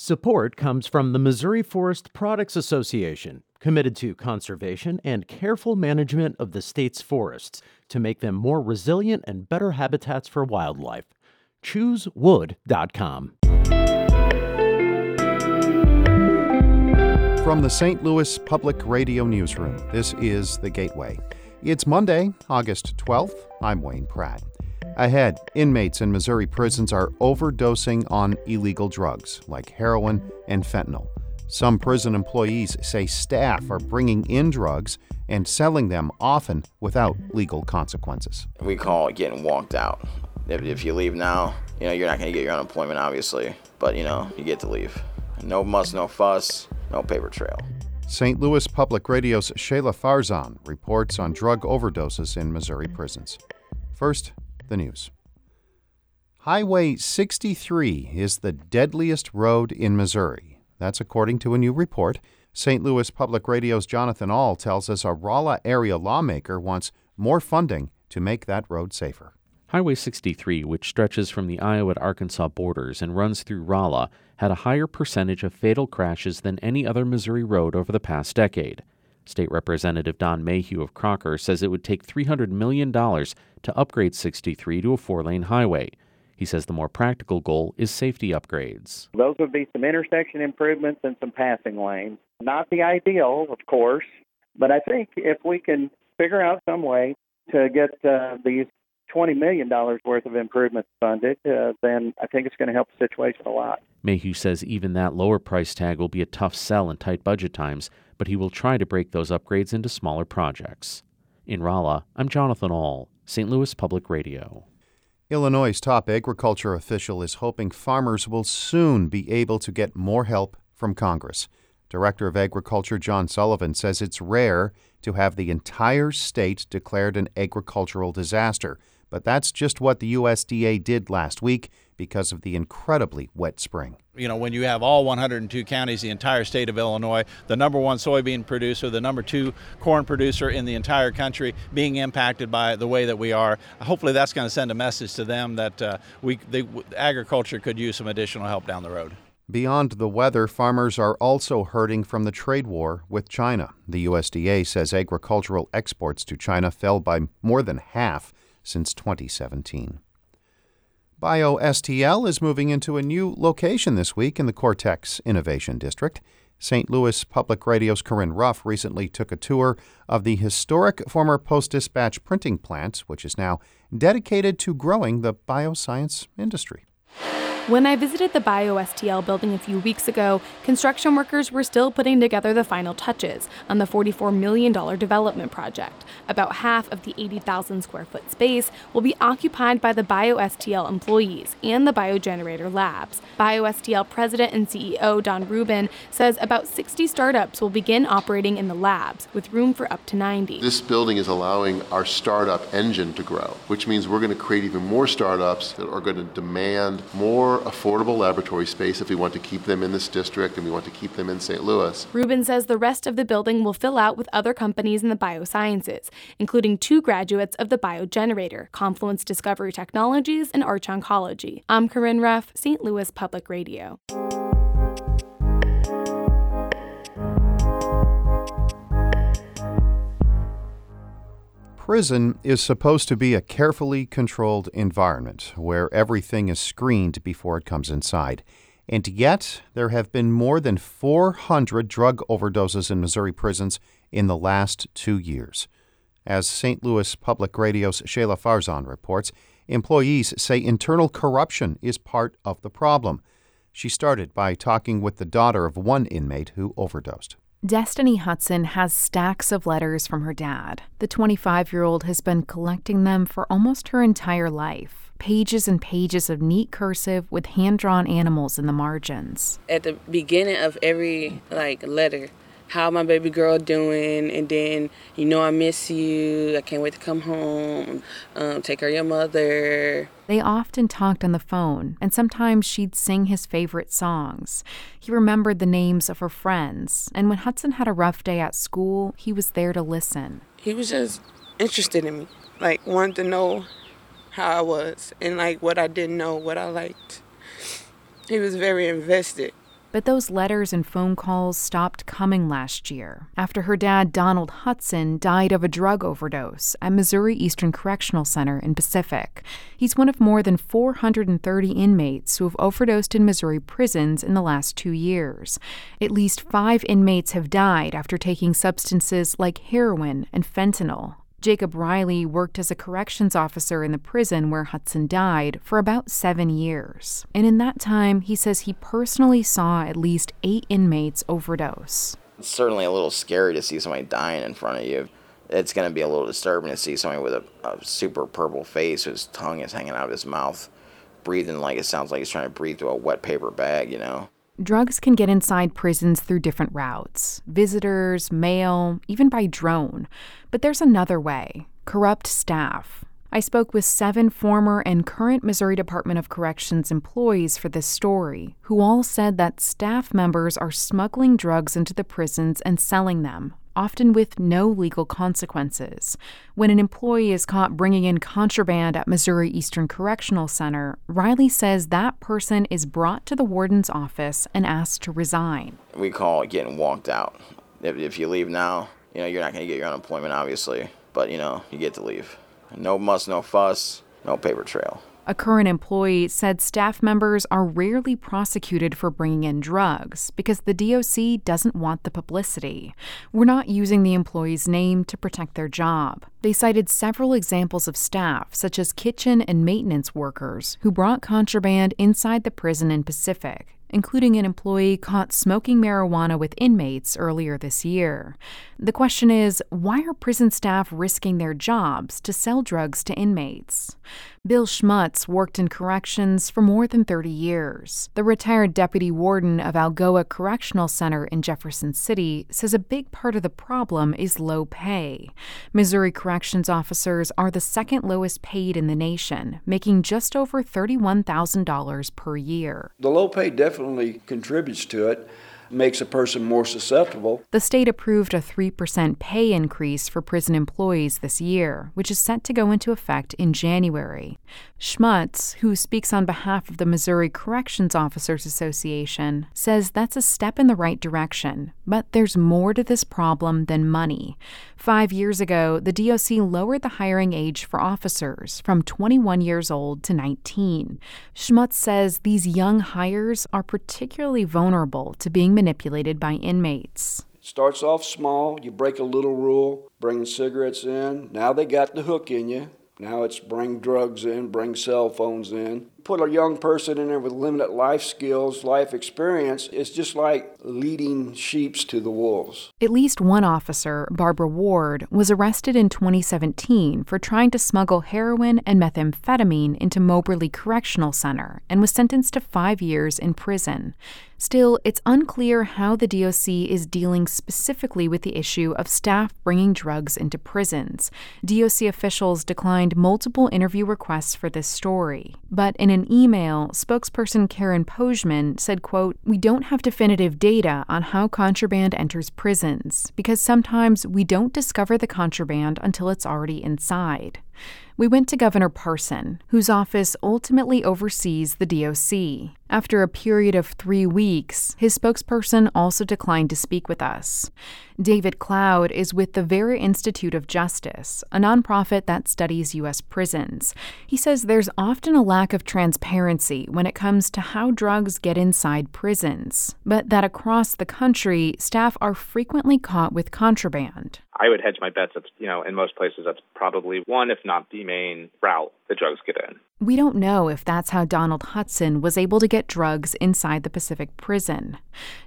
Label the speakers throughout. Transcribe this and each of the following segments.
Speaker 1: Support comes from the Missouri Forest Products Association, committed to conservation and careful management of the state's forests to make them more resilient and better habitats for wildlife. ChooseWood.com.
Speaker 2: From the St. Louis Public Radio Newsroom, this is The Gateway. It's Monday, August 12th. I'm Wayne Pratt. Ahead, inmates in Missouri prisons are overdosing on illegal drugs like heroin and fentanyl. Some prison employees say staff are bringing in drugs and selling them often without legal consequences.
Speaker 3: We call it getting walked out. If, if you leave now, you know, you're not going to get your unemployment, obviously, but, you know, you get to leave. No muss, no fuss, no paper trail.
Speaker 2: St. Louis Public Radio's Shahla Farzan reports on drug overdoses in Missouri prisons. First, the news. Highway 63 is the deadliest road in Missouri. That's according to a new report. St. Louis Public Radio's Jonathan Ahl tells us a Rolla area lawmaker wants more funding to make that road safer.
Speaker 4: Highway 63, which stretches from the Iowa Arkansas borders and runs through Rolla, had a higher percentage of fatal crashes than any other Missouri road over the past decade. State Representative Don Mayhew of Crocker says it would take $300 million to upgrade 63 to a four lane highway. He says the more practical goal is safety upgrades.
Speaker 5: Those would be some intersection improvements and some passing lanes. Not the ideal, of course, but I think if we can figure out some way to get uh, these $20 million worth of improvements funded, uh, then I think it's going to help the situation a lot.
Speaker 4: Mayhew says even that lower price tag will be a tough sell in tight budget times, but he will try to break those upgrades into smaller projects. In Rolla, I'm Jonathan Ahl, St. Louis Public Radio.
Speaker 2: Illinois' top agriculture official is hoping farmers will soon be able to get more help from Congress. Director of Agriculture John Sullivan says it's rare to have the entire state declared an agricultural disaster, but that's just what the USDA did last week because of the incredibly wet spring.
Speaker 6: You know, when you have all 102 counties, the entire state of Illinois, the number one soybean producer, the number two corn producer in the entire country, being impacted by the way that we are, hopefully that's going to send a message to them that uh, we, they, agriculture could use some additional help down the road.
Speaker 2: Beyond the weather, farmers are also hurting from the trade war with China. The USDA says agricultural exports to China fell by more than half since 2017. BioSTL is moving into a new location this week in the Cortex Innovation District. St. Louis Public Radio's Corinne Ruff recently took a tour of the historic former Post Dispatch printing plant, which is now dedicated to growing the bioscience industry.
Speaker 7: When I visited the BioSTL building a few weeks ago, construction workers were still putting together the final touches on the $44 million development project. About half of the 80,000 square foot space will be occupied by the BioSTL employees and the biogenerator labs. BioSTL president and CEO Donn Rubin says about 60 startups will begin operating in the labs, with room for up to 90.
Speaker 8: This building is allowing our startup engine to grow, which means we're going to create even more startups that are going to demand more affordable laboratory space if we want to keep them in this district and we want to keep them in St. Louis.
Speaker 7: Rubin says the rest of the building will fill out with other companies in the biosciences, including two graduates of the Biogenerator, Confluence Discovery Technologies, and Arch Oncology. I'm Corinne Ruff, St. Louis Public Radio.
Speaker 2: Prison is supposed to be a carefully controlled environment where everything is screened before it comes inside. And yet, there have been more than 400 drug overdoses in Missouri prisons in the last two years. As St. Louis Public Radio's Shahla Farzan reports, employees say internal corruption is part of the problem. She started by talking with the daughter of one inmate who overdosed.
Speaker 9: Destiny Hudson has stacks of letters from her dad. The 25 year old has been collecting them for almost her entire life. Pages and pages of neat cursive with hand drawn animals in the margins.
Speaker 10: At the beginning of every like letter, how my baby girl doing and then you know i miss you i can't wait to come home um, take care of your mother.
Speaker 9: They often talked on the phone and sometimes she'd sing his favorite songs. He remembered the names of her friends and when hudson had a rough day at school he was there to listen.
Speaker 10: He was just interested in me like wanted to know how i was and like what i didn't know what i liked. He was very invested
Speaker 9: But those letters and phone calls stopped coming last year after her dad, Donald Hudson, died of a drug overdose at Missouri Eastern Correctional Center in Pacific. He's one of more than 430 inmates who have overdosed in Missouri prisons in the last two years. At least five inmates have died after taking substances like heroin and fentanyl. Jacob Riley worked as a corrections officer in the prison where Hudson died for about seven years. And in that time, he says he personally saw at least eight inmates overdose.
Speaker 3: It's certainly a little scary to see somebody dying in front of you. It's going to be a little disturbing to see somebody with a, a super purple face whose tongue is hanging out of his mouth, breathing like it sounds like he's trying to breathe through a wet paper bag, you know?
Speaker 9: Drugs can get inside prisons through different routes visitors, mail, even by drone. But there's another way corrupt staff. I spoke with seven former and current Missouri Department of Corrections employees for this story, who all said that staff members are smuggling drugs into the prisons and selling them, often with no legal consequences. When an employee is caught bringing in contraband at Missouri Eastern Correctional Center, Riley says that person is brought to the warden's office and asked to resign.
Speaker 3: We call it getting walked out. If, if you leave now, you know, you're not going to get your unemployment, obviously, but, you know, you get to leave. No muss, no fuss, no paper trail.
Speaker 9: A current employee said staff members are rarely prosecuted for bringing in drugs because the DOC doesn't want the publicity. We're not using the employee's name to protect their job. They cited several examples of staff, such as kitchen and maintenance workers, who brought contraband inside the prison in Pacific including an employee caught smoking marijuana with inmates earlier this year. The question is why are prison staff risking their jobs to sell drugs to inmates? Bill Schmutz worked in corrections for more than 30 years. The retired deputy warden of Algoa Correctional Center in Jefferson City says a big part of the problem is low pay. Missouri corrections officers are the second lowest paid in the nation, making just over $31,000 per year.
Speaker 11: The low pay definitely contributes to it makes a person more susceptible.
Speaker 9: The state approved a 3% pay increase for prison employees this year, which is set to go into effect in January. Schmutz, who speaks on behalf of the Missouri Corrections Officers Association, says that's a step in the right direction, but there's more to this problem than money. Five years ago, the DOC lowered the hiring age for officers from 21 years old to 19. Schmutz says these young hires are particularly vulnerable to being manipulated by inmates.
Speaker 11: Starts off small, you break a little rule, bring cigarettes in. Now they got the hook in you. Now it's bring drugs in, bring cell phones in. Put a young person in there with limited life skills, life experience. It's just like leading sheeps to the wolves.
Speaker 9: At least one officer, Barbara Ward, was arrested in 2017 for trying to smuggle heroin and methamphetamine into Moberly Correctional Center and was sentenced to five years in prison. Still, it's unclear how the DOC is dealing specifically with the issue of staff bringing drugs into prisons. DOC officials declined multiple interview requests for this story, but in an email, spokesperson Karen Pojmann said, quote, "We don't have definitive data on how contraband enters prisons because sometimes we don't discover the contraband until it's already inside." We went to Governor Parson, whose office ultimately oversees the DOC. After a period of three weeks, his spokesperson also declined to speak with us. David Cloud is with the Vera Institute of Justice, a nonprofit that studies U.S. prisons. He says there's often a lack of transparency when it comes to how drugs get inside prisons, but that across the country, staff are frequently caught with contraband.
Speaker 12: I would hedge my bets. That's you know, in most places, that's probably one, if not the main route the drugs get in.
Speaker 9: We don't know if that's how Donald Hudson was able to get drugs inside the Pacific prison.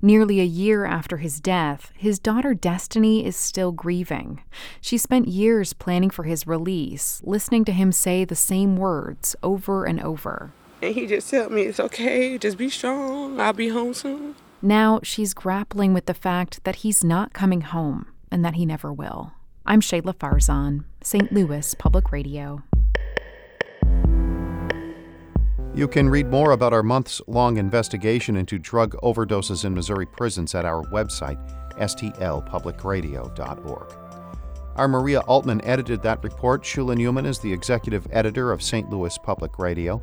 Speaker 9: Nearly a year after his death, his daughter Destiny is still grieving. She spent years planning for his release, listening to him say the same words over and over.
Speaker 10: And he just told me, it's okay, just be strong, I'll be home soon.
Speaker 9: Now she's grappling with the fact that he's not coming home and that he never will. I'm Shahla Farzan, St. Louis Public Radio.
Speaker 2: You can read more about our months long investigation into drug overdoses in Missouri prisons at our website, stlpublicradio.org. Our Maria Altman edited that report. Shula Neuman is the executive editor of St. Louis Public Radio.